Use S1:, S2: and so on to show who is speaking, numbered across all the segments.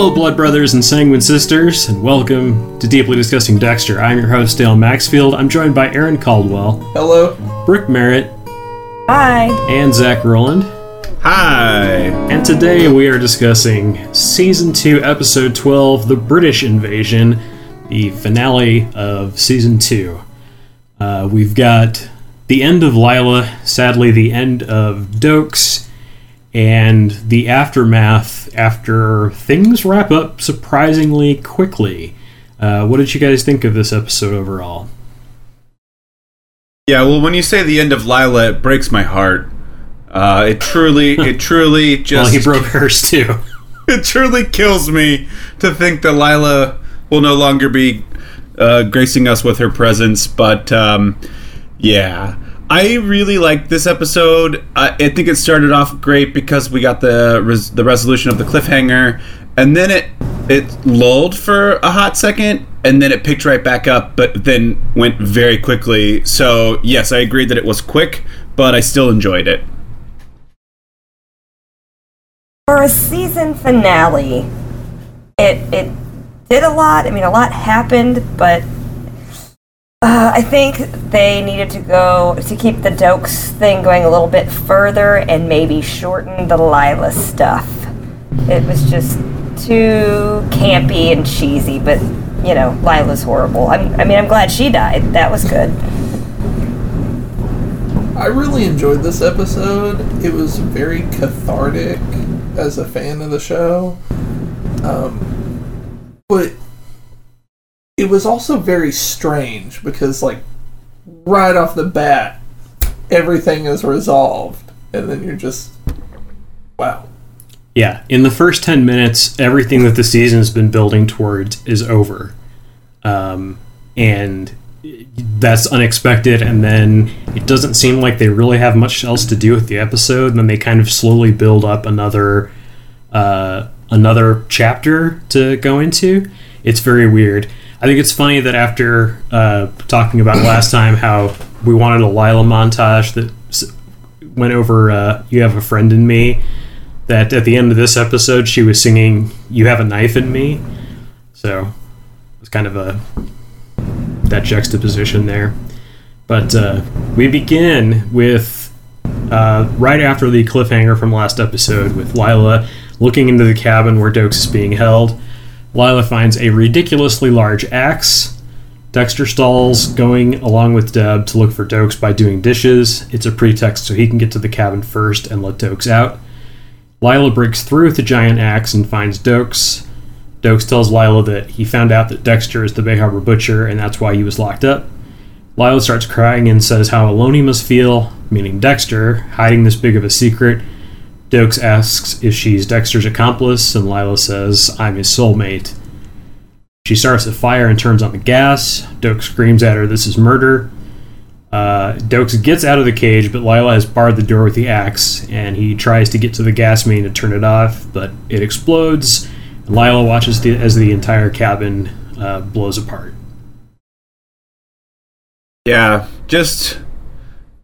S1: Hello, Blood Brothers and Sanguine Sisters, and welcome to Deeply Discussing Dexter. I'm your host, Dale Maxfield. I'm joined by Aaron Caldwell,
S2: Hello.
S1: Brooke Merritt,
S3: Hi.
S1: and Zach Roland.
S4: Hi.
S1: And today we are discussing Season 2, Episode 12, The British Invasion, the finale of Season 2. Uh, we've got the end of Lila, sadly, the end of Doakes, and the aftermath after things wrap up surprisingly quickly. Uh, what did you guys think of this episode overall?
S4: Yeah, well, when you say the end of Lila, it breaks my heart. Uh, it truly, it truly
S1: Well,
S4: just,
S1: he broke hers too.
S4: it truly kills me to think that Lila will no longer be uh, gracing us with her presence. But um, yeah, I really liked this episode. I, I think it started off great because we got the res- the resolution of the cliffhanger, and then it it lulled for a hot second, and then it picked right back up, but then went very quickly. So yes, I agreed that it was quick, but I still enjoyed it.
S3: For a season finale, it it did a lot. I mean, a lot happened, but uh, I think they needed to go to keep the Doakes thing going a little bit further and maybe shorten the Lila stuff. It was just too campy and cheesy, but you know, Lila's horrible. I'm, I mean, I'm glad she died. That was good.
S2: I really enjoyed this episode. It was very cathartic as a fan of the show. Um, but it was also very strange because, like, right off the bat, everything is resolved. And then you're just, wow.
S1: Yeah, in the first 10 minutes, everything that the season's been building towards is over. Um, and that's unexpected, and then it doesn't seem like they really have much else to do with the episode, and then they kind of slowly build up another uh, another chapter to go into. It's very weird. I think it's funny that after uh, talking about last time how we wanted a Lila montage that went over uh, "You Have a Friend in Me," that at the end of this episode she was singing "You Have a Knife in Me," so it's kind of a that juxtaposition there. But uh, we begin with uh, right after the cliffhanger from last episode with Lila looking into the cabin where Doakes is being held. Lila finds a ridiculously large axe. Dexter stalls going along with Deb to look for Doakes by doing dishes. It's a pretext so he can get to the cabin first and let Doakes out. Lila breaks through with the giant axe and finds Doakes. Doakes tells Lila that he found out that Dexter is the Bay Harbor Butcher and that's why he was locked up. Lila starts crying and says how alone he must feel, meaning Dexter, hiding this big of a secret. Doakes asks if she's Dexter's accomplice, and Lila says, I'm his soulmate. She starts a fire and turns on the gas. Doakes screams at her, This is murder. Uh, Doakes gets out of the cage, but Lila has barred the door with the axe, and he tries to get to the gas main to turn it off, but it explodes. And Lila watches the, as the entire cabin uh, blows apart.
S4: Yeah, just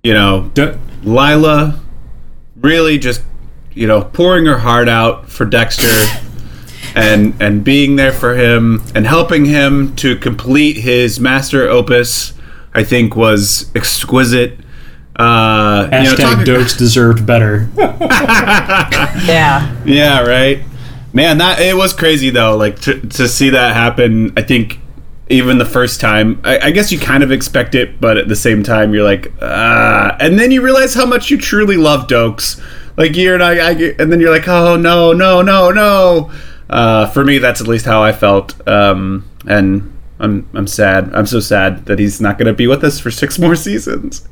S4: you know,
S1: Do-
S4: Lila really just you know pouring her heart out for Dexter and and being there for him and helping him to complete his master opus I think was exquisite. Uh you know,
S1: Hashtag
S4: talking-
S1: Doakes deserved better.
S3: Yeah.
S4: yeah right? Man that it was crazy though like to, to see that happen I think even the first time. I, I guess you kind of expect it but at the same time you're like ah. And then you realize how much you truly love Doakes like you're not I, and then you're like oh no no no no uh, for me that's at least how I felt um, and I'm I'm sad I'm so sad that he's not going to be with us for six more seasons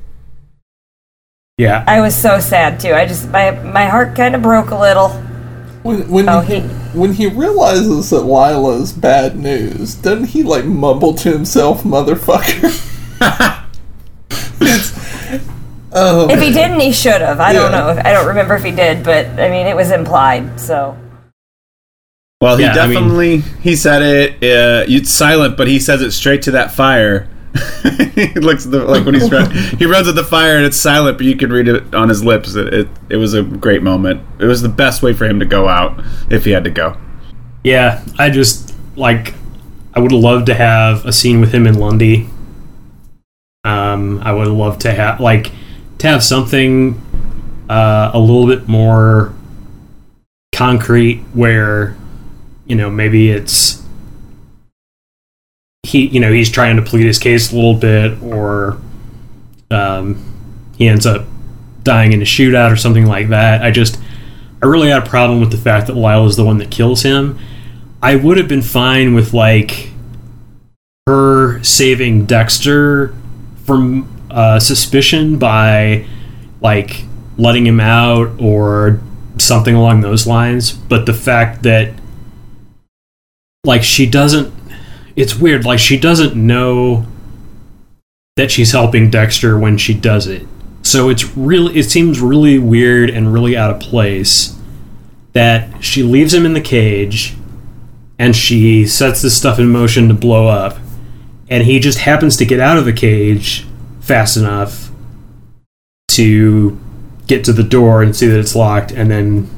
S1: Yeah.
S3: I was so sad too. I just my my heart kind of broke a little.
S2: When, when,
S3: Oh,
S2: he,
S3: he-
S2: when he realizes that Lila's bad news, doesn't he, like, mumble to himself, motherfucker? it's. Oh,
S3: If he didn't, he should have. I don't know. I don't remember if he did, but I mean, it was implied. So
S4: Well, he
S1: Yeah, I mean-
S4: definitely he said it. Uh, it's silent, but he says it straight to that fire. he looks at the, like when he's run, he runs at the fire and it's silent, but you can read it on his lips. It, it it was a great moment. It was the best way for him to go out if he had to go.
S1: Yeah, I just like I would love to have a scene with him in Lundy. Um, I would love to have like to have something uh, a little bit more concrete where you know maybe it's he you know he's trying to plead his case a little bit or um, he ends up dying in a shootout or something like that. I just I really had a problem with the fact that Lila is the one that kills him. I would have been fine with like her saving Dexter from uh, suspicion by like letting him out or something along those lines. But the fact that like she doesn't it's weird like she doesn't know that she's helping Dexter when she does it. So it's really it seems really weird and really out of place that she leaves him in the cage and she sets this stuff in motion to blow up and he just happens to get out of the cage fast enough to get to the door and see that it's locked and then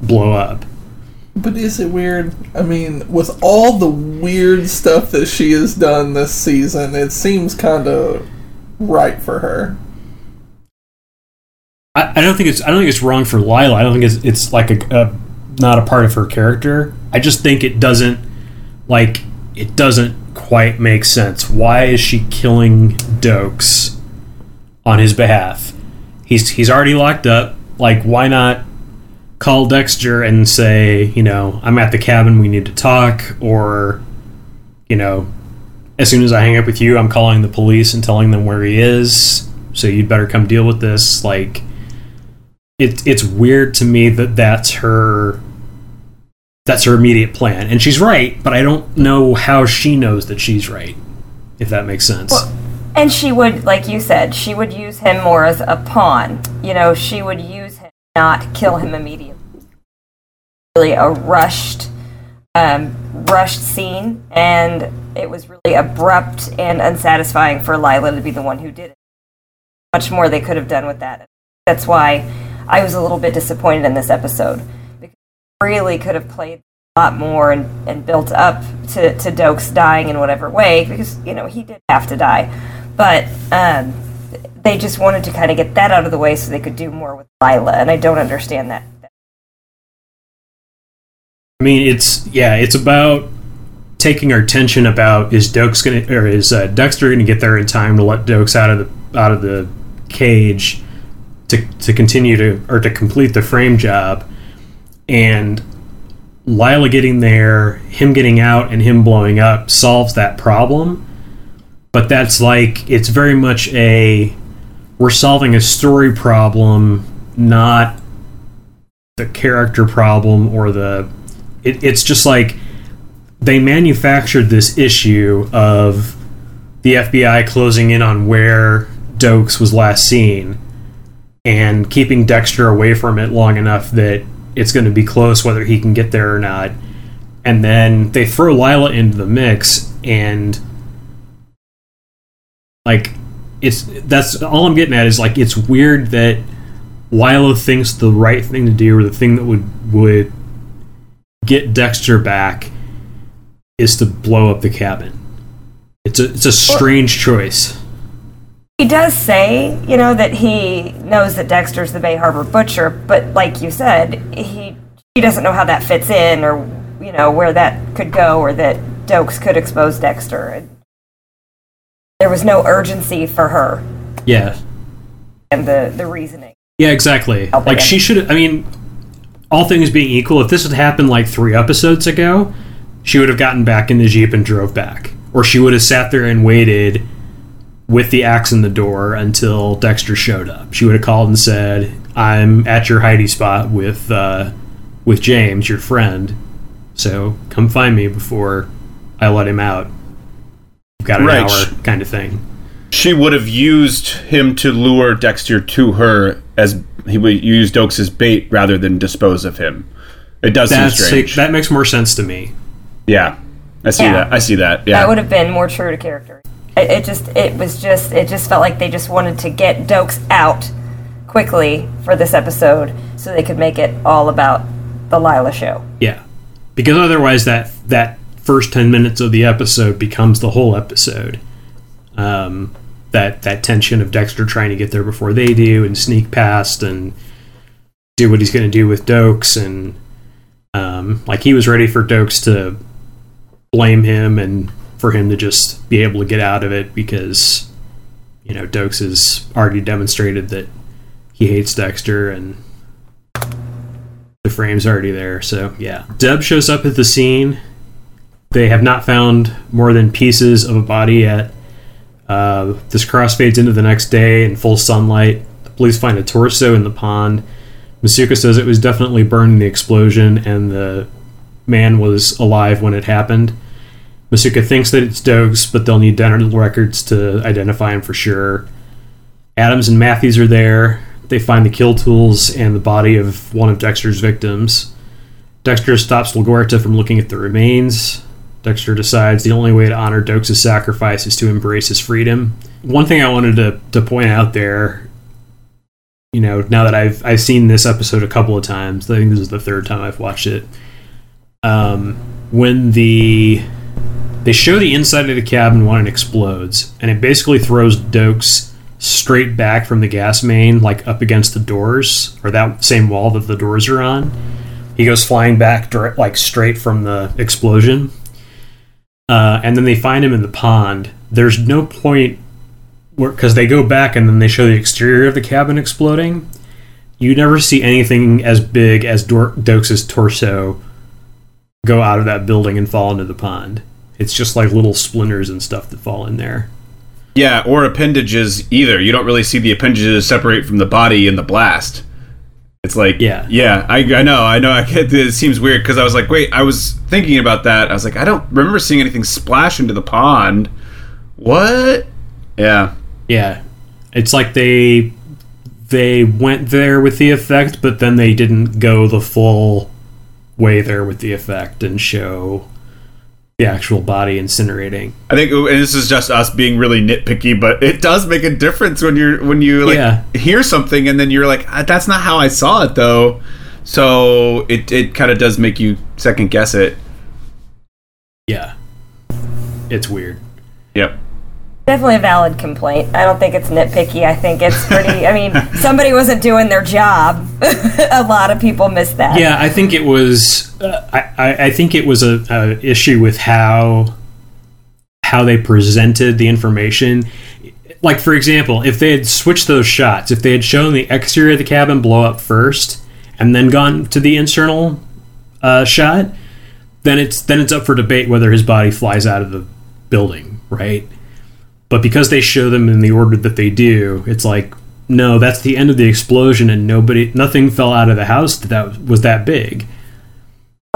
S1: blow up.
S2: But is it weird? I mean, with all the weird stuff that she has done this season, it seems kind of right for her.
S1: I, I don't think it's I don't think it's wrong for Lila. I don't think it's it's like a, a not a part of her character. I just think it doesn't like it doesn't quite make sense. Why is she killing Doakes on his behalf? He's he's already locked up. Like why not call Dexter and say, you know, I'm at the cabin, we need to talk or you know, as soon as I hang up with you, I'm calling the police and telling them where he is. So you'd better come deal with this like it, it's weird to me that that's her that's her immediate plan and she's right but i don't know how she knows that she's right if that makes sense
S3: Well, and she would, like you said, she would use him more as a pawn. You know, she would use him, not kill him immediately. Really a rushed, um, rushed scene, and it was really abrupt and unsatisfying for Lila to be the one who did it. Much more they could have done with that. That's why I was a little bit disappointed in this episode really could have played a lot more and, and built up to, to Doakes dying in whatever way because you know he did have to die. But um, they just wanted to kind of get that out of the way so they could do more with Lila and I don't understand that.
S1: I mean it's yeah it's about taking our attention about is Doakes gonna or is uh, dexter gonna get there in time to let Doakes out of the out of the cage to, to continue to or to complete the frame job and Lila getting there, him getting out, and him blowing up solves that problem. But that's like it's very much a we're solving a story problem, not the character problem or the. It, it's just like they manufactured this issue of the FBI closing in on where Doakes was last seen and keeping Dexter away from it long enough that it's going to be close whether he can get there or not. And then they throw Lila into the mix and like it's that's all I'm getting at is like it's weird that Lila thinks the right thing to do or the thing that would would get Dexter back is to blow up the cabin. It's a it's a strange choice.
S3: He does say you know that he knows that Dexter's the Bay Harbor butcher but like you said he he doesn't know how that fits in or you know where that could go or that Doakes could expose Dexter there was no urgency for her
S1: Yeah.
S3: and the the reasoning
S1: Yeah, exactly. Like she should. I mean, all things being equal, if this had happened like three episodes ago, she would have gotten back in the jeep and drove back, or she would have sat there and waited with the axe in the door until Dexter showed up. She would have called and said, "I'm at your hidey spot with uh, with James, your friend. So come find me before I let him out. You've got an
S4: Right.
S1: hour, kind of thing."
S4: She would have used him to lure Dexter to her as he would use Doakes as bait rather than dispose of him. It does
S1: That's
S4: seem strange.
S1: that makes more sense to me.
S4: yeah, I see
S3: Yeah.
S4: that. I see that. Yeah,
S3: that would have been more true to character it, it just it was just it just felt like they just wanted to get Doakes out quickly for this episode so they could make it all about the Lila show
S1: Yeah. because otherwise that that first 10 minutes of the episode becomes the whole episode um, that that tension of Dexter trying to get there before they do and sneak past and do what he's going to do with Doakes and um, like he was ready for Doakes to blame him and for him to just be able to get out of it because you know Doakes has already demonstrated that he hates Dexter and the frame's already there so yeah Deb shows up at the scene they have not found more than pieces of a body yet uh, this crossfades into the next day in full sunlight. The police find a torso in the pond. Masuka says it was definitely burned in the explosion and the man was alive when it happened. Masuka thinks that it's Doakes, but they'll need dental records to identify him for sure. Adams and Matthews are there. They find the kill tools and the body of one of Dexter's victims. Dexter stops LaGuerta from looking at the remains. Dexter decides the only way to honor Doakes' sacrifice is to embrace his freedom. One thing I wanted to, to point out there, you know, now that I've I've seen this episode a couple of times, I think this is the third time I've watched it. Um, when the they show the inside of the cabin when it explodes, and it basically throws Doakes straight back from the gas main, like up against the doors or that same wall that the doors are on. He goes flying back, direct, like straight from the explosion uh, and then they find him in the pond. There's no point because they go back and then they show the exterior of the cabin exploding. You never see anything as big as Dor- Doakes' torso go out of that building and fall into the pond. It's just like little splinters and stuff that fall in there.
S4: Yeah, or appendages either. You don't really see the appendages separate from the body in the blast. It's like,
S1: Yeah.
S4: yeah. I, I know, I know. I get, it seems weird because I was like, wait, I was thinking about that. I was like, I don't remember seeing anything splash into the pond. What? Yeah,
S1: Yeah, it's like they they went there with the effect, but then they didn't go the full way there with the effect and show the actual body incinerating.
S4: I think and this is just us being really nitpicky, but it does make a difference when you're when you like
S1: Yeah.
S4: hear something and then you're like, "Ah, that's not how I saw it though. So it it kind of does make you second guess it.
S1: Yeah, it's weird.
S4: Yep.
S3: Definitely a valid complaint. I don't think it's nitpicky. I think it's pretty. I mean, somebody wasn't doing their job. a lot of people missed that.
S1: Yeah, I think it was. Uh, I, I I think it was a, a issue with how how they presented the information. Like for example, if they had switched those shots, if they had shown the exterior of the cabin blow up first, and then gone to the internal uh, shot, then it's then it's up for debate whether his body flies out of the building, right? But because they show them in the order that they do, it's like no, that's the end of the explosion, and nobody, nothing fell out of the house that, that was that big.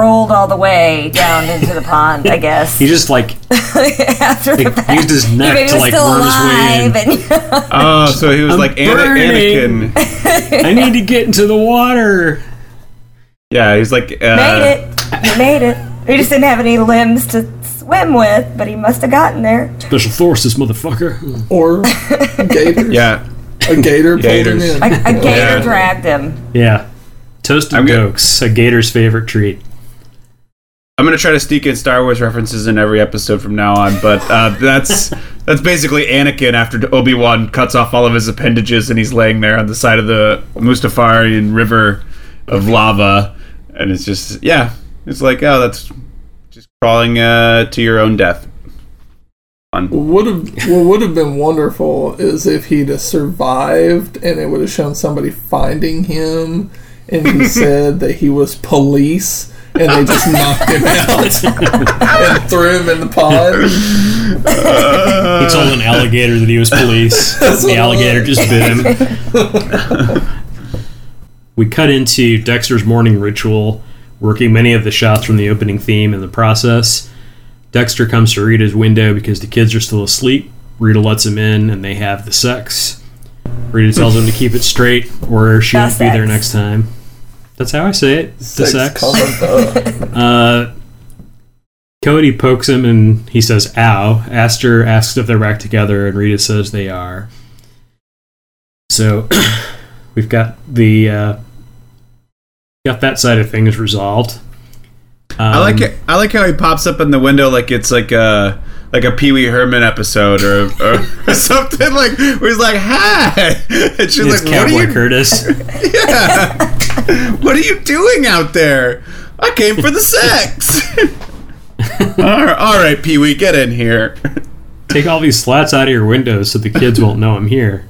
S3: Rolled all the way down into the pond. I guess
S1: He just like
S3: after the
S1: like,
S3: fact.
S1: used his neck to like
S3: still
S1: worm his way in.
S3: and
S4: Oh, so he was
S1: I'm
S4: like Ana-
S1: burning.
S4: Anakin.
S1: I need to get into the water.
S4: Yeah, he's like uh,
S3: made it. He made it. He just didn't have any limbs to swim with, but he must have gotten there.
S1: Special forces, motherfucker.
S2: Or gators.
S4: Yeah,
S2: A gator pulled him
S4: Gators.
S2: in.
S3: A, a gator
S4: Yeah.
S3: dragged him.
S1: Yeah, toasted
S4: I'm gonna-
S1: doakes, a gator's favorite treat.
S4: I'm gonna try to sneak in Star Wars references in every episode from now on, but uh, that's that's basically Anakin after Obi Wan cuts off all of his appendages and he's laying there on the side of the Mustafarian river of lava, and it's just yeah, it's like oh that's just crawling uh, to your own death. Fun.
S2: Would have what would have been wonderful is if he'd have survived and it would have shown somebody finding him and he said that he was police and they just knocked him out and threw him in the pond.
S1: he told an alligator that he was police.
S2: That's
S1: the alligator just bit him. we cut into Dexter's morning ritual, working many of the shots from the opening theme in the process. Dexter comes to Rita's window because the kids are still asleep. Rita lets him in and they have the sex. Rita tells him to keep it straight or she
S3: The
S1: won't be there next time. That's how I say it. The sex.
S2: coming up.
S1: Uh, Cody pokes him and he says, ow. Astor asks if they're back together, and Rita says they are. So we've got the uh, got that side of things resolved.
S4: I like it. Um, I like how he pops up in the window like it's like a like a Pee Wee Herman episode or, or, or something like where he's like, "Hi," and she's
S1: It's
S4: like, "What are you?
S1: Curtis.
S4: Yeah. what are you doing out there? I came for the sex." all right, all right, Pee Wee, get in here.
S1: Take all these slats out of your windows so the kids won't know I'm here.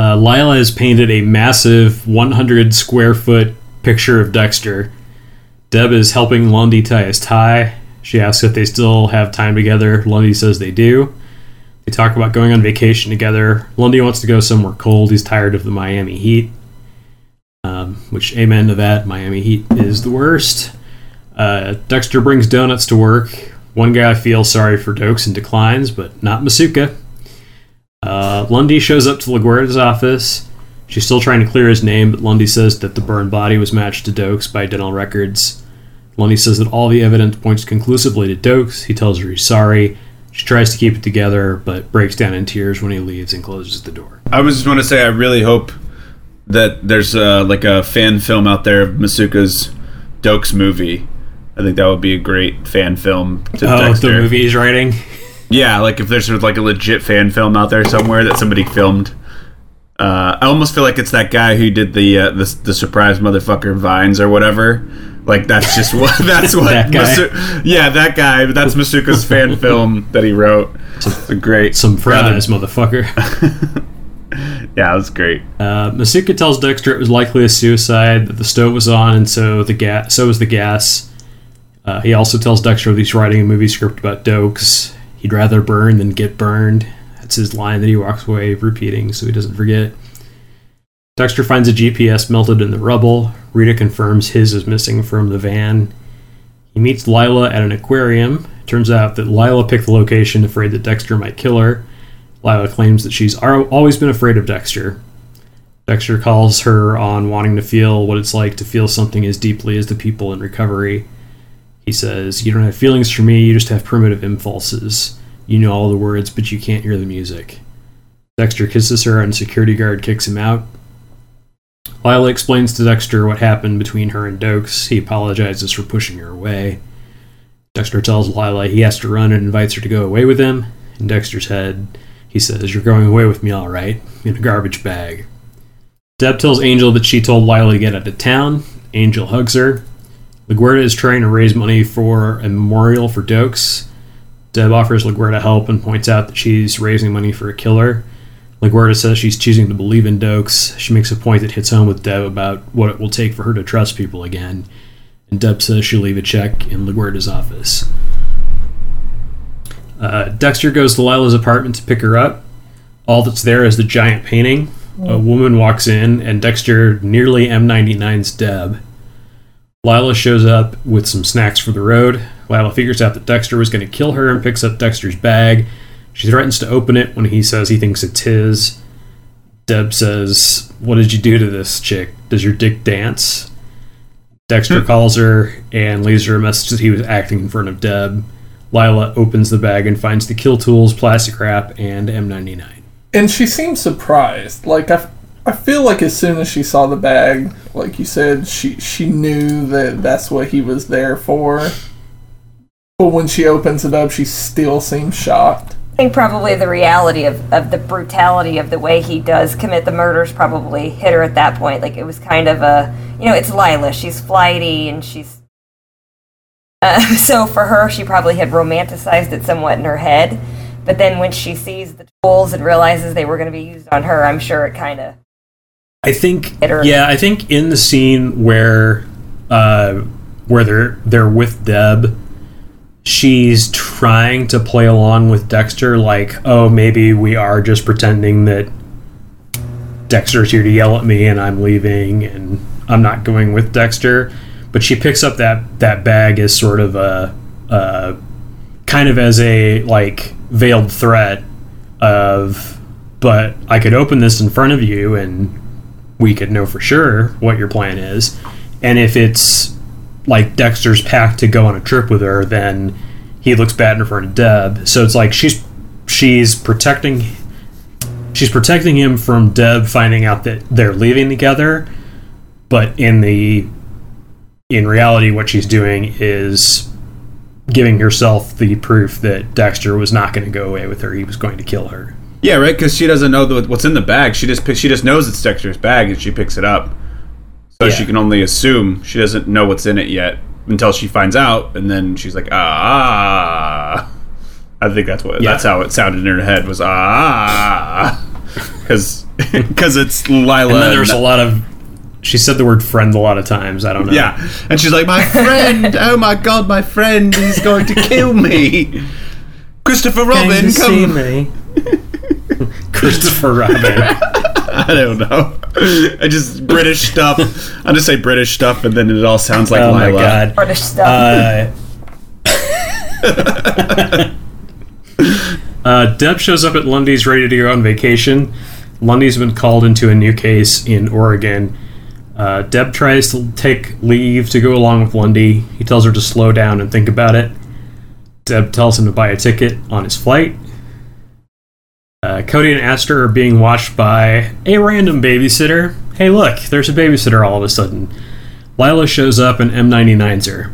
S1: Uh, Lila has painted a massive 100 square foot picture of Dexter. Deb is helping Lundy tie his tie. She asks if they still have time together. Lundy says they do. They talk about going on vacation together. Lundy wants to go somewhere cold. He's tired of the Miami heat. Um, which, amen to that. Miami heat is the worst. Uh, Dexter brings donuts to work. One guy feels sorry for Doakes and declines, but not Masuka. Uh, Lundy shows up to LaGuardia's office. She's still trying to clear his name, but Lundy says that the burned body was matched to Doakes by dental records. Lundy says that all the evidence points conclusively to Doakes. He tells her he's sorry. She tries to keep it together, but breaks down in tears when he leaves and closes the door.
S4: I was just want to say I really hope that there's uh, like a fan film out there of Masuka's Doakes movie. I think that would be a great fan film to
S1: Oh,
S4: Dexter.
S1: the movie he's writing.
S4: Yeah, like if there's sort of like a legit fan film out there somewhere that somebody filmed. Uh, I almost feel like it's that guy who did the uh, the, the surprise motherfucker vines or whatever. Like that's just what that's what.
S1: That guy.
S4: Masu- yeah, that guy. That's Masuka's fan film that he wrote. It's a great.
S1: Some fries, motherfucker.
S4: Yeah, it was great.
S1: Uh, Masuka tells Dexter it was likely a suicide, that the stove was on, and so the gas, so was the gas. Uh, he also tells Dexter that he's writing a movie script about Doakes. He'd rather burn than get burned. That's his line that he walks away repeating so he doesn't forget. Dexter finds a GPS melted in the rubble. Rita confirms his is missing from the van. He meets Lila at an aquarium. Turns out that Lila picked the location afraid that Dexter might kill her. Lila claims that she's always been afraid of Dexter. Dexter calls her on wanting to feel what it's like to feel something as deeply as the people in recovery. He says, You don't have feelings for me, you just have primitive impulses. You know all the words, but you can't hear the music. Dexter kisses her, and security guard kicks him out. Lila explains to Dexter what happened between her and Doakes. He apologizes for pushing her away. Dexter tells Lila he has to run and invites her to go away with him. In Dexter's head, he says, You're going away with me, all right, in a garbage bag. Deb tells Angel that she told Lila to get out of town. Angel hugs her. LaGuardia is trying to raise money for a memorial for Doakes. Deb offers LaGuardia help and points out that she's raising money for a killer. LaGuardia says she's choosing to believe in Doakes. She makes a point that hits home with Deb about what it will take for her to trust people again. And Deb says she'll leave a check in LaGuardia's office. Uh, Dexter goes to Lila's apartment to pick her up. All that's there is the giant painting. A woman walks in, and Dexter nearly M99's Deb. Lila shows up with some snacks for the road. Lila figures out that Dexter was going to kill her and picks up Dexter's bag. She threatens to open it when he says he thinks it's his. Deb says, What did you do to this chick? Does your dick dance? Dexter hmm. calls her and leaves her a message that he was acting in front of Deb. Lila opens the bag and finds the kill tools, plastic wrap, and M99.
S2: And she seems surprised. Like I, I feel like as soon as she saw the bag, like you said, she she knew that that's what he was there for. But when she opens it up, she still seems shocked.
S3: I think probably the reality of, of the brutality of the way he does commit the murders probably hit her at that point. Like it was kind of a, you know, it's Lila. She's flighty and she's. Uh, so for her, she probably had romanticized it somewhat in her head. But then when she sees the tools and realizes they were going to be used on her, I'm sure it kind of.
S1: I think yeah, I think in the scene where uh where they're they're with Deb, she's trying to play along with Dexter like, "Oh, maybe we are just pretending that Dexter's here to yell at me and I'm leaving and I'm not going with Dexter." But she picks up that that bag as sort of a uh kind of as a like veiled threat of but I could open this in front of you and we could know for sure what your plan is. And if it's like Dexter's packed to go on a trip with her, then he looks bad in front of Deb. So it's like she's she's protecting she's protecting him from Deb finding out that they're leaving together. But in the in reality, what she's doing is giving herself the proof that Dexter was not going to go away with her. He was going to kill her.
S4: Yeah, right. Because she doesn't know the, what's in the bag. She just she just knows it's Dexter's bag, and she picks it up. So
S1: Yeah.
S4: she can only assume she doesn't know what's in it yet until she finds out, and then she's like, ah. I think that's what
S1: Yeah.
S4: that's how it sounded in her head was ah, because because it's Lila.
S1: And then there's
S4: and-
S1: a lot of. She said the word friend a lot of times. I don't know.
S4: Yeah, and she's like, "My friend! oh my god, my friend! He's going to kill me!" Christopher Robin, come!
S1: Me. Christopher Robin.
S4: I don't know. I just British stuff. I just say British stuff, and then it all sounds like
S1: oh my
S4: Lila.
S1: god.
S3: British stuff.
S1: Uh, uh, Deb shows up at Lundy's ready to go on vacation. Lundy's been called into a new case in Oregon. Uh, Deb tries to take leave to go along with Lundy. He tells her to slow down and think about it. Deb tells him to buy a ticket on his flight. Uh, Cody and Astor are being watched by a random babysitter. Hey, look, there's a babysitter all of a sudden. Lila shows up and M99's her.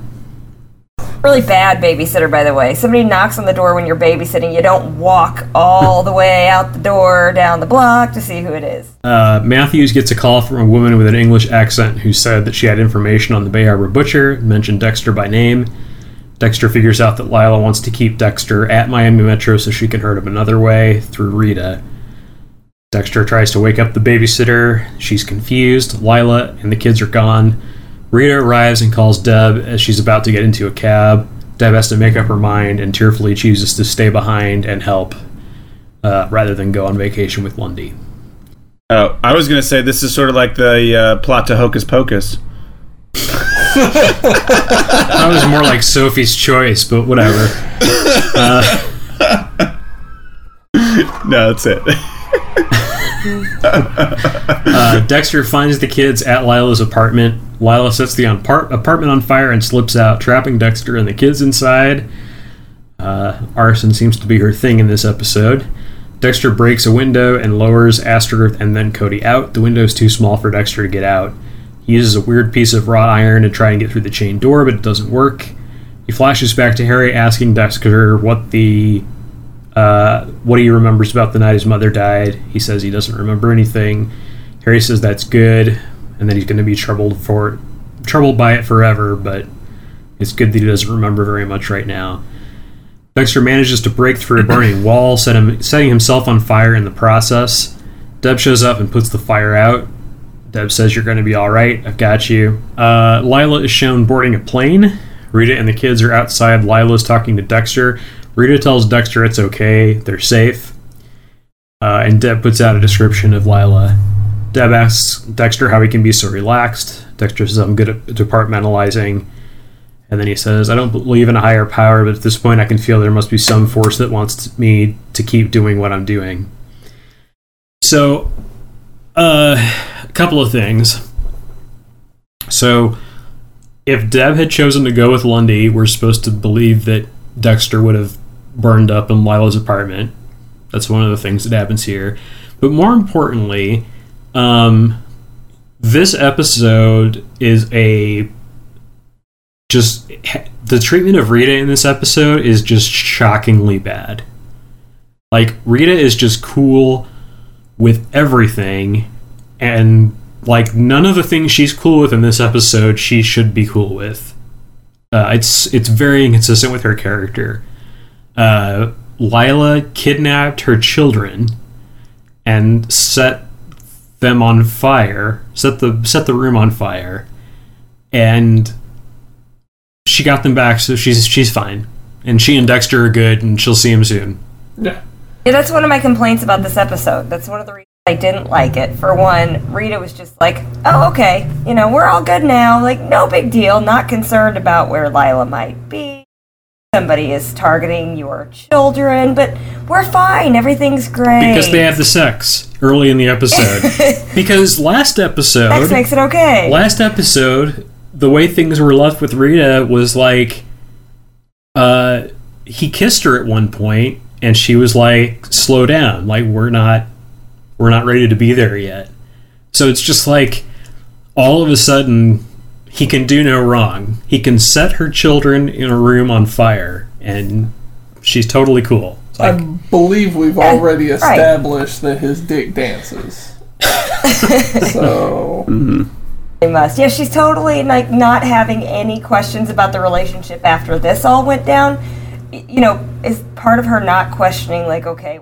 S3: really bad babysitter, by the way. Somebody knocks on the door when you're babysitting. You don't walk all the way out the door down the block to see who it is.
S1: Uh, Matthews gets a call from a woman with an English accent who said that she had information on the Bay Harbor Butcher, mentioned Dexter by name. Dexter figures out that Lila wants to keep Dexter at Miami Metro so she can hurt him another way through Rita. Dexter tries to wake up the babysitter. She's confused. Lila and the kids are gone. Rita arrives and calls Deb as she's about to get into a cab. Deb has to make up her mind and tearfully chooses to stay behind and help uh, rather than go on vacation with Lundy.
S4: Oh, I was gonna say this is sort of like the uh, plot to Hocus Pocus.
S1: That was more like Sophie's choice, but whatever.
S4: No, that's it.
S1: Uh, Dexter finds the kids at Lila's apartment. Lila sets the apart- apartment on fire and slips out, trapping Dexter and the kids inside. Uh, arson seems to be her thing in this episode. Dexter breaks a window and lowers Astor and then Cody out. The window's too small for Dexter to get out. He uses a weird piece of wrought iron to try and get through the chain door, but it doesn't work. He flashes back to Harry, asking Dexter what the uh, what he remembers about the night his mother died. He says he doesn't remember anything. Harry says that's good, and then he's going to be troubled for troubled by it forever. But it's good that he doesn't remember very much right now. Dexter manages to break through a burning wall, set him, setting himself on fire in the process. Deb shows up and puts the fire out. Deb says, You're going to be all right. I've got you. Uh, Lila is shown boarding a plane. Rita and the kids are outside. Lila's talking to Dexter. Rita tells Dexter it's okay, they're safe. Uh, and Deb puts out a description of Lila. Deb asks Dexter how he can be so relaxed. Dexter says, I'm good at departmentalizing. And then he says, I don't believe in a higher power, but at this point I can feel there must be some force that wants me to keep doing what I'm doing. So, uh, couple of things. So, if Deb had chosen to go with Lundy, we're supposed to believe that Dexter would have burned up in Lila's apartment. That's one of the things that happens here. But more importantly, um, this episode is a just the treatment of Rita in this episode is just shockingly bad. Like Rita is just cool with everything and like none of the things she's cool with in this episode she should be cool with. Uh, it's it's very inconsistent with her character. Uh, Lila kidnapped her children and set them on fire. Set the set the room on fire, and she got them back. So she's she's fine, and she and Dexter are good, and she'll see him soon.
S2: Yeah.
S3: Yeah, that's one of my complaints about this episode. That's one of the reasons I didn't like it. For one, Rita was just like, oh, okay, you know, we're all good now. Like, no big deal. Not concerned about where Lila might be. Somebody is targeting your children, but we're fine. Everything's great.
S1: Because they have the sex early in the episode. because last episode,
S3: Sex makes it okay.
S1: last episode, the way things were left with Rita was like, uh, he kissed her at one point, and she was like, "Slow down, like we're not, we're not ready to be there yet." So it's just like, all of a sudden, he can do no wrong. He can set her children in a room on fire, and she's totally cool. It's
S2: I
S1: like,
S2: believe we've
S3: Yeah,
S2: already
S3: right.
S2: established that his dick dances. so Mm-hmm.
S3: They must. Yeah, she's totally like not having any questions about the relationship after this all went down. You know, is part of her not questioning like, okay,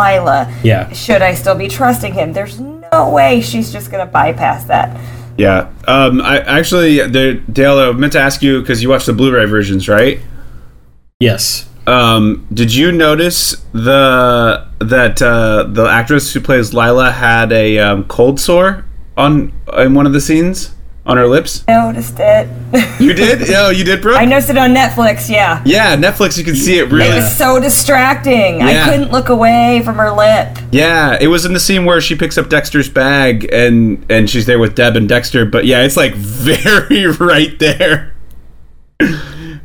S3: Lila,
S1: yeah,
S3: should I still be trusting him? There's no way she's just gonna bypass that.
S4: Yeah. Um. I actually, the, Dale, I meant to ask you because you watched the Blu-ray versions, right?
S1: yes.
S4: Um. Did you notice the that uh, the actress who plays Lila had a um, cold sore on in one of the scenes on her lips?
S3: I Noticed it.
S4: You did? oh, you did, Brooke?
S3: I noticed it on Netflix. Yeah.
S4: Yeah, Netflix. You can see it really.
S3: It was so distracting.
S4: Yeah.
S3: I couldn't look away from her lip.
S4: Yeah, it was in the scene where she picks up Dexter's bag and and she's there with Deb and Dexter. But yeah, it's like very right there.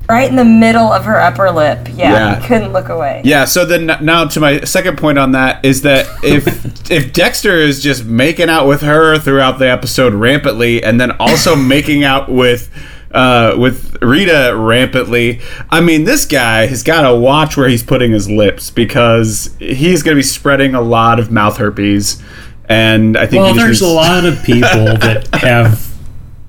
S3: Right in the middle of her upper lip. Yeah.
S4: Yeah.
S3: I couldn't look away.
S4: Yeah. So then now to my second point on that is that if if Dexter is just making out with her throughout the episode rampantly, and then also making out with. Uh, with Rita rampantly, I mean, this guy has got to watch where he's putting his lips because he's going to be spreading a lot of mouth herpes, and I think
S1: Well,
S4: he just
S1: there's a lot of people that have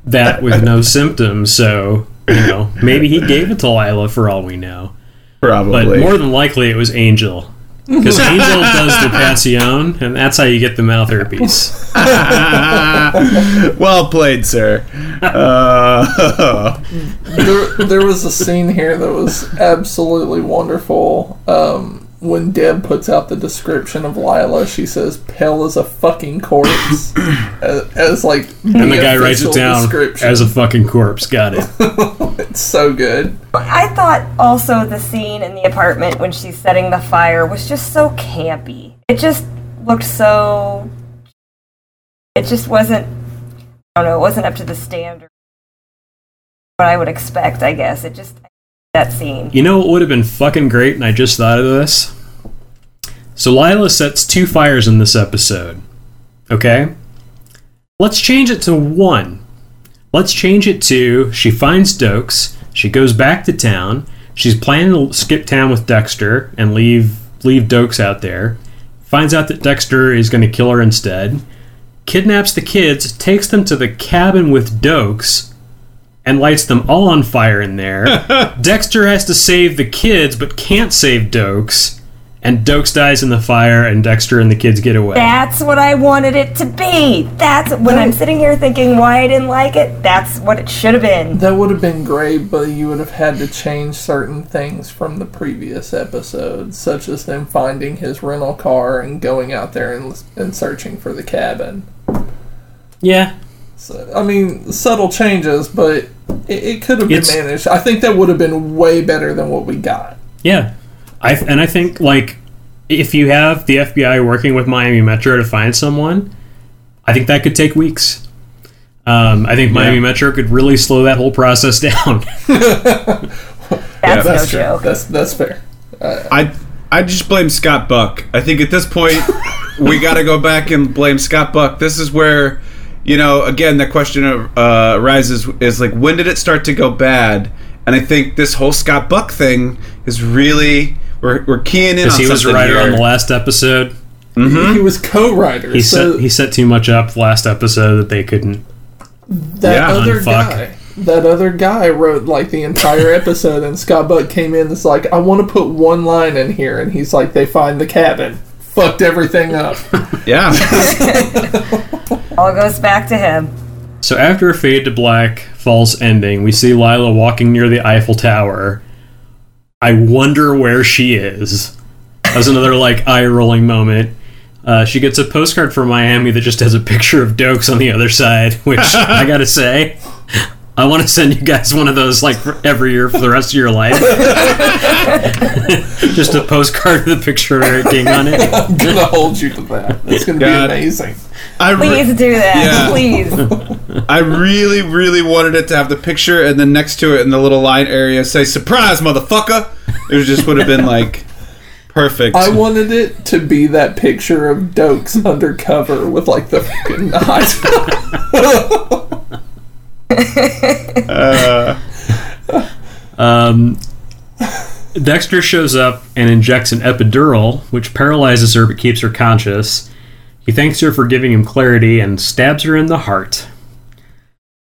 S1: that with no symptoms, so you know maybe he gave it to Lila for all we know.
S4: Probably, but
S1: more than likely, it was Angel. Because Angel does the passion, and that's how you get the mouth herpes.
S4: well played, sir. Uh,
S2: there, there was a scene here that was absolutely wonderful. Um, when Deb puts out the description of Lila, she says "pale as a fucking corpse," as, as like,
S1: And the guy writes it down as a fucking corpse. Got it.
S2: It's so good.
S3: I thought also the scene in the apartment when she's setting the fire was just so campy. It just looked so. It just wasn't. I don't know. It wasn't up to the standard. What I would expect, I guess. It just that scene.
S1: You know what would have been fucking great, and I just thought of this? So Lila sets two fires in this episode. Okay? Let's change it to one. Let's change it to she finds Doakes, she goes back to town, she's planning to skip town with Dexter and leave leave Doakes out there. Finds out that Dexter is going to kill her instead. Kidnaps the kids, takes them to the cabin with Doakes, and lights them all on fire in there. Dexter has to save the kids, but can't save Doakes. And Doakes dies in the fire, and Dexter and the kids get away.
S3: That's what I wanted it to be. That's when I'm sitting here thinking why I didn't like it. That's what it should have been.
S2: That would have been great, but you would have had to change certain things from the previous episode, such as them finding his rental car and going out there and, and searching for the cabin.
S1: yeah,
S2: So, I mean, subtle changes, but it, it could have been
S1: It's-
S2: managed. I think that would have been way better than what we got.
S1: yeah. I and I think like if you have the FBI working with Miami Metro to find someone, I think that could take weeks. Um, I think Miami
S4: Yeah.
S1: Metro could really slow that whole process down.
S3: That's no
S2: That's true.
S3: joke.
S2: That's that's fair.
S4: I I just blame Scott Buck. I think at this point we got to go back and blame Scott Buck. This is where you know again the question uh, arises is like when did it start to go bad? And I think this whole Scott Buck thing is really we're, we're keying in
S1: Because
S4: on
S1: he was
S4: something
S1: writer
S4: here.
S1: on the last episode.
S2: He was co-writer.
S1: He
S2: so
S1: set he set too much up last episode that they couldn't.
S2: that
S4: Yeah.
S2: other
S1: Fuck.
S2: guy, that other guy wrote like the entire episode, and Scott Buck came in. It's like I want to put one line in here, and he's like, "They find the cabin." Fucked everything up.
S4: Yeah,
S3: All goes back to him.
S1: So after a fade to black false ending, we see Lila walking near the Eiffel Tower. I wonder where she is. That was another like eye rolling moment. Uh, she gets a postcard from Miami that just has a picture of Doakes on the other side, which I gotta say, I want to send you guys one of those like for every year for the rest of your life. just a postcard with a picture of Erik King on it.
S2: I'm gonna hold you to that. It's gonna
S4: God.
S2: be amazing.
S4: I re-
S3: Please do that.
S4: Yeah.
S3: Please.
S4: I really, really wanted it to have the picture and then next to it in the little line area say, surprise, motherfucker. It just would have been like perfect.
S2: I wanted it to be that picture of Doakes undercover with like the fucking knot. uh.
S1: Um. Dexter shows up and injects an epidural, which paralyzes her but keeps her conscious. He thanks her for giving him clarity and stabs her in the heart.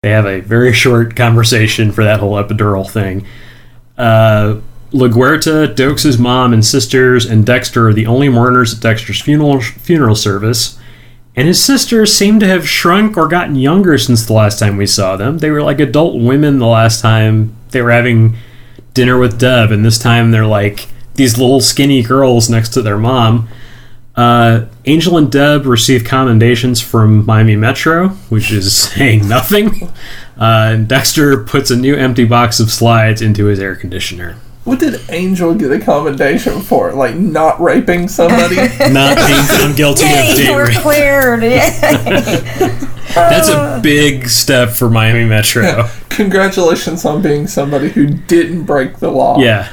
S1: They have a very short conversation for that whole epidural thing. Uh, LaGuerta, Doakes' mom and sisters, and Dexter are the only mourners at Dexter's funeral funeral service. And his sisters seem to have shrunk or gotten younger since the last time we saw them. They were like adult women the last time they were having dinner with Deb, and this time they're like these little skinny girls next to their mom. Uh, Angel and Deb receive commendations from Miami Metro, which is saying nothing. Uh, and Dexter puts a new empty box of slides into his air conditioner.
S2: What did Angel get a commendation for? Like not raping somebody?
S1: Not being found guilty of date
S3: we're
S1: rape.
S3: cleared. Yay.
S1: That's a big step for Miami Metro.
S2: Congratulations on being somebody who didn't break the law.
S1: Yeah.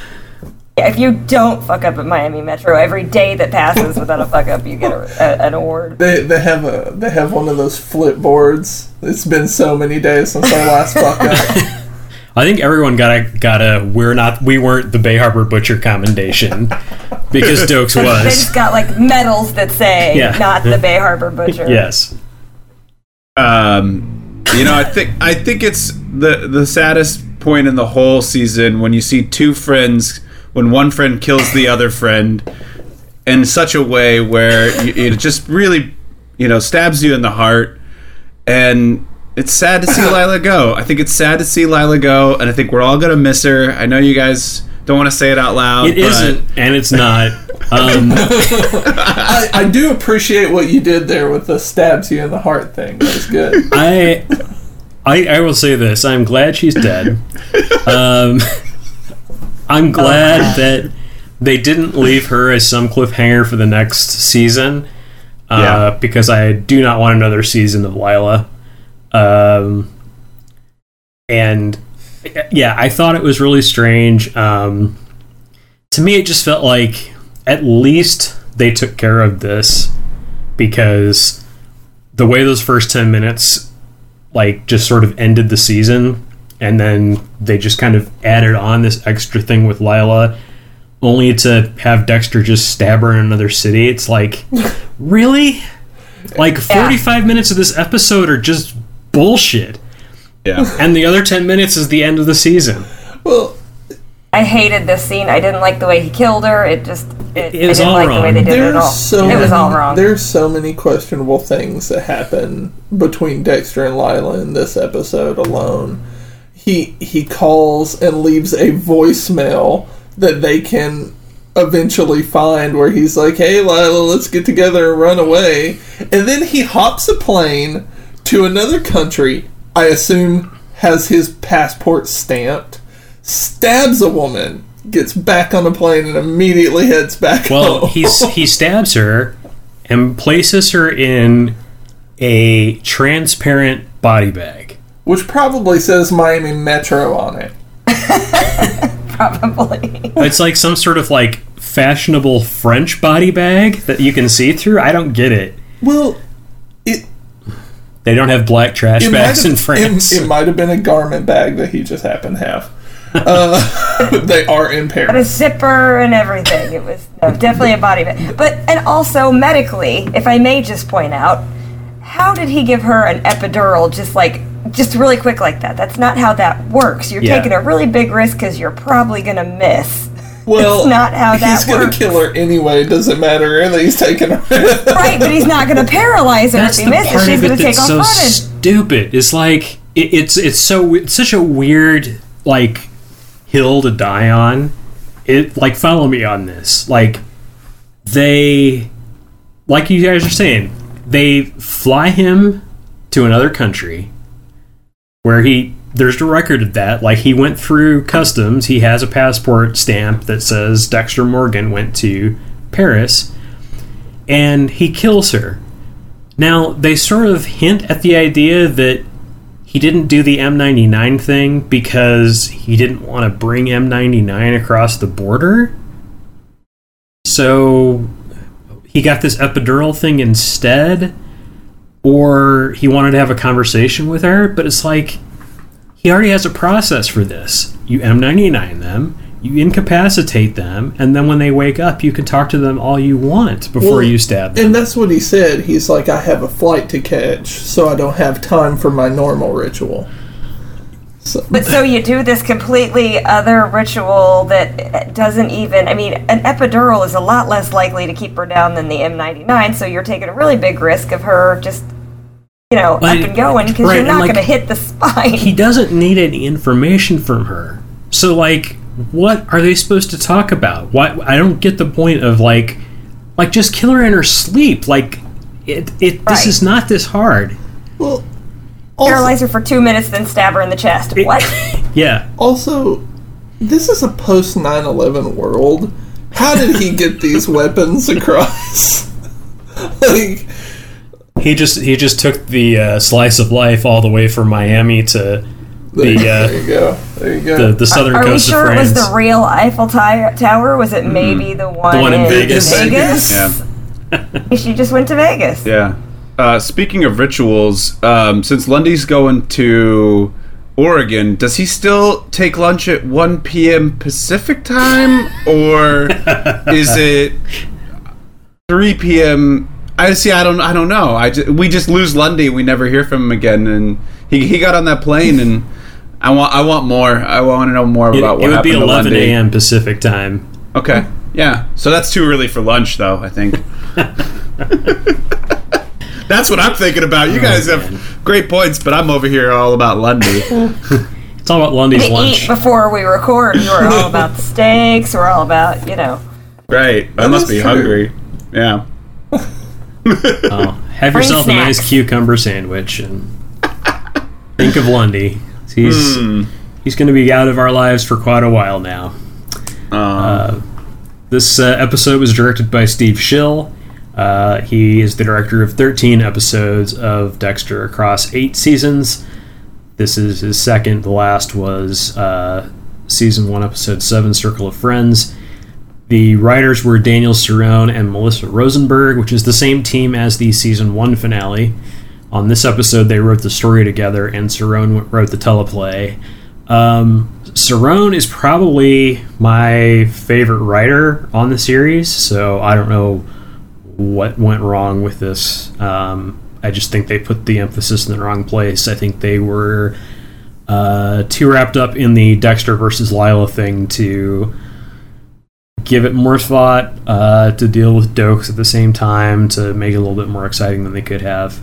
S3: If you don't fuck up at Miami Metro, every day that passes without a fuck up, you get a, a, an award.
S2: They, they have a they have one of those flip boards. It's been so many days since I last fucked up.
S1: I think everyone got a got a we're not we weren't the Bay Harbor Butcher commendation because Doakes was.
S3: They
S1: was.
S3: just got like medals that say
S1: Yeah.
S3: not the Bay Harbor Butcher.
S1: Yes.
S4: Um, you know, I think I think it's the the saddest point in the whole season when you see two friends when one friend kills the other friend in such a way where you, it just really you know stabs you in the heart and it's sad to see Lila go. I think it's sad to see Lila go, and I think we're all gonna miss her. I know you guys don't want to say it out loud.
S1: It
S4: but
S1: not and it's not. Um,
S2: I, I do appreciate what you did there with the stabs you in the heart thing. That was good.
S1: I, I I will say this: I'm glad she's dead. Um, I'm glad that they didn't leave her as some cliffhanger for the next season. Uh,
S4: Yeah.
S1: Because I do not want another season of Lila. Um, and yeah, I thought it was really strange. Um, to me, it just felt like at least they took care of this because the way those first 10 minutes like just sort of ended the season and then they just kind of added on this extra thing with Lila only to have Dexter just stab her in another city. It's like, really? Like 45 minutes of this episode are just bullshit.
S4: yeah.
S1: And the other 10 minutes is the end of the season.
S2: Well,
S3: I hated this scene. I didn't like the way he killed her. It just it,
S1: It was
S3: I didn't
S1: all
S3: like the way they
S1: wrong.
S3: did it at all.
S2: so
S3: it
S2: many,
S3: was all wrong.
S2: There's so many questionable things that happen between Dexter and Lila in this episode alone. He he calls and leaves a voicemail that they can eventually find where he's like, "Hey Lila, let's get together and run away." And then he hops a plane to another country. I assume has his passport stamped. Stabs a woman, gets back on the plane, and immediately heads back
S1: Well, he's he stabs her and places her in a transparent body bag.
S2: Which probably says Miami Metro on it.
S3: Probably.
S1: It's like some sort of like fashionable French body bag that you can see through. I don't get it.
S2: Well, it
S1: They don't have black trash bags
S2: have,
S1: in France.
S2: It, it might have been a garment bag that he just happened to have. Uh, they are in Paris.
S3: But a zipper and everything. It was no, definitely a body bag. But and also medically, if I may just point out, how did he give her an epidural just like just really quick like that? That's not how that works. You're
S1: Yeah.
S3: taking a really big risk because you're probably gonna miss.
S2: Well,
S3: It's not how that
S2: he's gonna kill her anyway. It doesn't matter that he's taking her.
S3: Right, but he's not gonna paralyze her
S1: That's
S3: if
S1: the
S3: he misses.
S1: part
S3: She's
S1: of it
S3: gonna take
S1: that's
S3: off
S1: so
S3: running.
S1: stupid. It's like it, it's it's so it's such a weird like hill to die on. It like follow me on this. Like they like you guys are saying, they fly him to another country where he there's a record of that. Like he went through customs, he has a passport stamp that says Dexter Morgan went to Paris and he kills her. Now, they sort of hint at the idea that he didn't do the M99 thing because he didn't want to bring M99 across the border. So he got this epidural thing instead, or he wanted to have a conversation with her, but it's like he already has a process for this. you M99 them, you incapacitate them, and then when they wake up, you can talk to them all you want before
S2: Well,
S1: you stab them.
S2: And that's what he said. He's like, I have a flight to catch, so I don't have time for my normal ritual. So,
S3: But so you do this completely other ritual that doesn't even. I mean, an epidural is a lot less likely to keep her down than the M99. So you're taking a really big risk of her just, you know,
S1: But-
S3: up and going because
S1: right,
S3: you're not
S1: like,
S3: going to hit the spine.
S1: he doesn't need any information from her. So like what are they supposed to talk about? Why I don't get the point of like like just kill her in her sleep. Like it it this is not this hard.
S2: well, also,
S3: Paralyze her for two minutes, then stab her in the chest. What?
S1: Yeah.
S2: also, this is a post 9 11 world. How did he get these weapons across? like,
S1: He just he just took the uh, slice of life all the way from Miami to
S2: there,
S1: the
S2: there
S1: uh,
S2: you go. There you go.
S1: the, the southern
S3: Are we
S1: coast
S3: sure
S1: of
S3: it was the real Eiffel Tower? Was it maybe the one,
S1: Mm-hmm. one in
S3: in
S1: Vegas.
S3: Vegas?
S4: Yeah.
S3: She just went to Vegas.
S4: Yeah. Uh, speaking of rituals, um, since Lundy's going to Oregon, does he still take lunch at 1 p.m. Pacific time, or is it 3 p.m. I see. I don't. I don't know. I ju- we just lose Lundy. We never hear from him again. And he, he got on that plane, and I want I want more. I want to know more
S1: It,
S4: about
S1: it
S4: what
S1: would be 11 a.m. Pacific time.
S4: Okay. Yeah. So that's too early for lunch, though. I think. That's what I'm thinking about. You oh, guys have great points, but I'm over here all about Lundy.
S1: It's all about Lundy's
S3: We
S1: lunch.
S3: eat before we record. We're all about the steaks. We're all about, you know.
S4: Right. I must be
S2: true.
S4: hungry. Yeah.
S1: Oh, have
S3: Bring
S1: yourself a nice cucumber sandwich and think of Lundy. He's
S4: Hmm.
S1: he's going to be out of our lives for quite a while now.
S4: Uh,
S1: This uh, episode was directed by Steve Shill. Uh, he is the director of 13 episodes of Dexter across eight seasons. This is his second. The last was uh, season one, episode seven, Circle of Friends. The writers were Daniel Cerrone and Melissa Rosenberg, which is the same team as the season one finale. On this episode, they wrote the story together, and Cerrone wrote the teleplay. Um, Cerrone is probably my favorite writer on the series, so I don't know what went wrong with this. Um, I just think they put the emphasis in the wrong place. I think they were uh, too wrapped up in the Dexter versus Lila thing to give it more thought, uh, to deal with Doakes at the same time, to make it a little bit more exciting than they could have.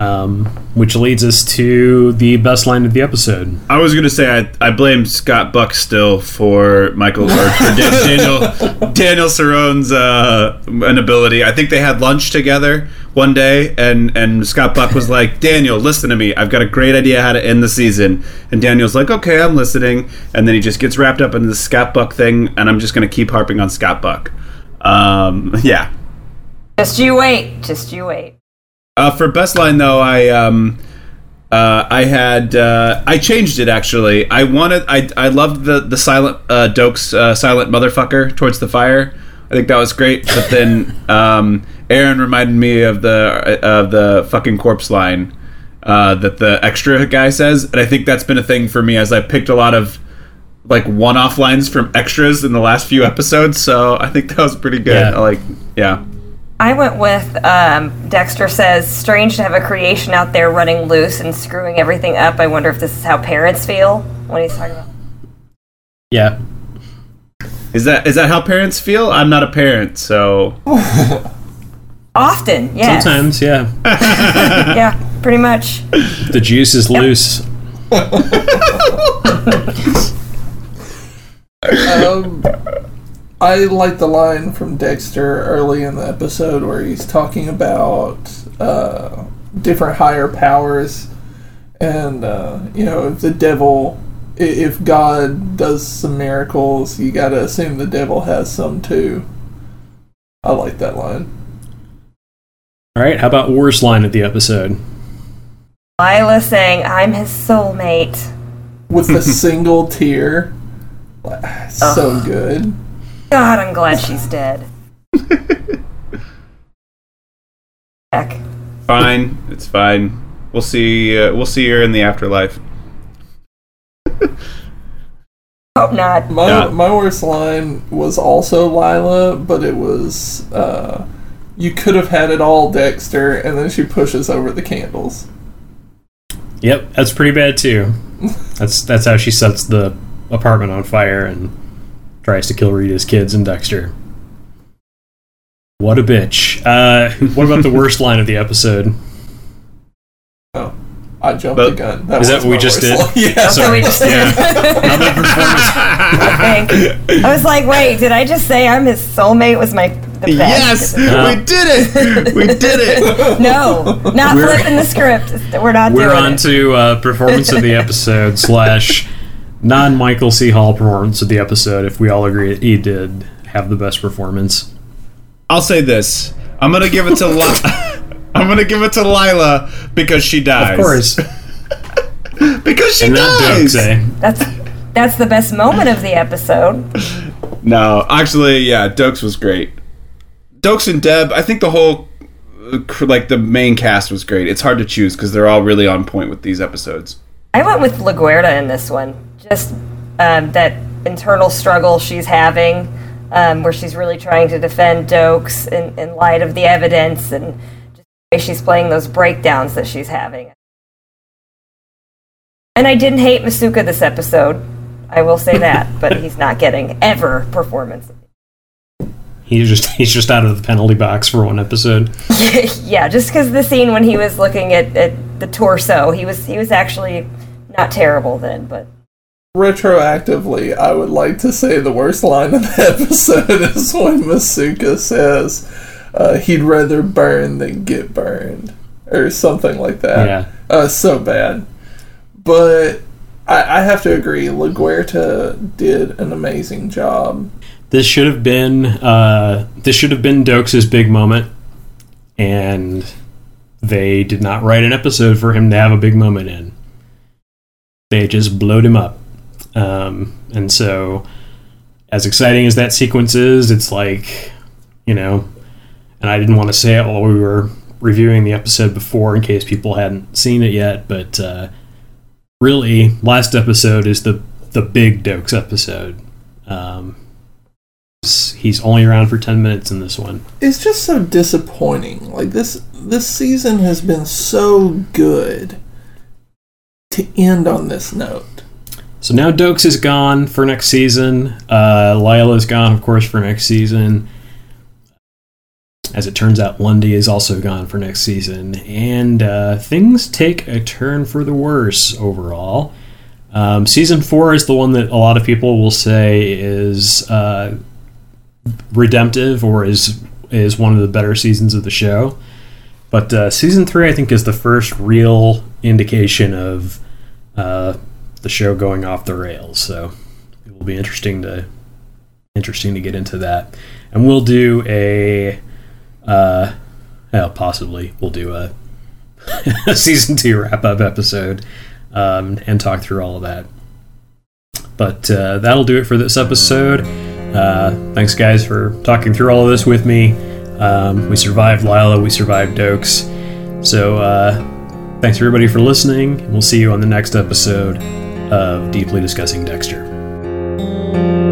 S1: Um, which leads us to the best line of the episode.
S4: I was gonna say I, I blame Scott Buck still for Michael or for Dan- Daniel Daniel Cerrone's uh, inability. I think they had lunch together one day, and and Scott Buck was like, "Daniel, listen to me. I've got a great idea how to end the season." And Daniel's like, "Okay, I'm listening." And then he just gets wrapped up in the Scott Buck thing, and I'm just gonna keep harping on Scott Buck. Um, yeah,
S3: Just you wait. Just you wait.
S4: Uh, for best line though, I um, uh, I had uh, I changed it actually. I wanted I I loved the the silent uh, Doakes uh, silent motherfucker towards the fire. I think that was great. But then um, Aaron reminded me of the of the fucking corpse line uh, that the extra guy says, and I think that's been a thing for me as I picked a lot of like one off lines from extras in the last few episodes. So I think that was pretty good.
S1: Yeah.
S4: I like yeah.
S3: I went with um, Dexter says, strange to have a creation out there running loose and screwing everything up. I wonder if this is how parents feel when he's talking about.
S1: Yeah,
S4: Is that is that how parents feel? I'm not a parent, so
S3: Often, yeah.
S1: sometimes, yeah,
S3: Yeah, pretty much.
S1: the juice is loose.
S2: Um, I like the line from Dexter early in the episode where he's talking about uh, different higher powers, and uh, you know, if the devil, if God does some miracles, you got to assume the devil has some too. I like that line.
S1: All right, how about worst line of the episode?
S3: Lila saying, I'm his soulmate.
S2: with a single tear. So good.
S3: God, I'm glad she's dead. Heck.
S4: fine. It's fine. We'll see. Uh, we'll see her in the afterlife.
S3: Hope not.
S2: My
S4: Yeah.
S2: my worst line was also Lila, but it was uh, you could have had it all, Dexter, and then she pushes over the candles.
S1: Yep, that's pretty bad too. That's that's how she sets the apartment on fire and tries to kill Rita's kids and Dexter. What a bitch. Uh, what about the worst line of the episode?
S2: Oh, I jumped
S4: But-
S2: the gun.
S1: Is that
S2: was
S1: what we just did?
S2: line. Yeah.
S3: So we just
S1: Yeah. Another.
S3: I think. I was like, wait, did I just say I'm his soulmate? Was my the
S4: Yes,
S3: best?
S4: we did it. We did it.
S3: No, not
S1: We're-
S3: flipping the script. We're not doing it.
S1: We're
S3: doing
S1: on
S3: it.
S1: to uh, performance of the episode slash non Michael C. Hall performance of the episode. If we all agree that he did have the best performance,
S4: I'll say this. I'm gonna give it to Li- I'm gonna give it to Lila because she dies.
S1: of course,
S4: because she
S1: and that
S4: dies.
S1: Doakes, eh?
S3: That's that's the best moment of the episode.
S4: No, actually, yeah, Doakes was great. Doakes and Deb. I think the whole uh, like the main cast was great. It's hard to choose because they're all really on point with these episodes.
S3: I went with LaGuerta in this one. Just um, that internal struggle she's having, um, where she's really trying to defend Doakes in, in light of the evidence and just the way she's playing those breakdowns that she's having. And I didn't hate Masuka this episode. I will say that, but he's not getting ever performance.
S1: He's just he's just out of the penalty box for one episode.
S3: yeah, just because the scene when he was looking at, at the torso, he was he was actually not terrible then, but
S2: Retroactively, I would like to say the worst line of the episode is when Masuka says uh, he'd rather burn than get burned, or something like that.
S1: Yeah.
S2: Uh, so bad. But I, I have to agree, LaGuerta did an amazing job.
S1: This should have been uh, this should have been Doakes' big moment, and they did not write an episode for him to have a big moment in. They just blowed him up, um, and so as exciting as that sequence is, it's like you know, and I didn't want to say it while we were reviewing the episode before in case people hadn't seen it yet, but uh, really, last episode is the the big Doakes episode. Um, he's only around for 10 minutes in this one
S2: It's just so disappointing. Like this this season has been so good to end on this note.
S1: So now doakes is gone for next season. Uh, lila's gone of course for next season. As it turns out lundy is also gone for next season. And uh, things take a turn for the worse overall. Um, season four is the one that a lot of people will say is uh, redemptive or is is one of the better seasons of the show. But uh, season three, I think, is the first real indication of uh, the show going off the rails. So it will be interesting to interesting to get into that, and we'll do a uh, well, possibly we'll do a, a season two wrap up episode um, and talk through all of that. But uh, that'll do it for this episode. Uh, thanks, guys, for talking through all of this with me. Um, we survived Lila, we survived Doakes. So, uh, thanks everybody for listening, we'll see you on the next episode of Deeply Discussing Dexter.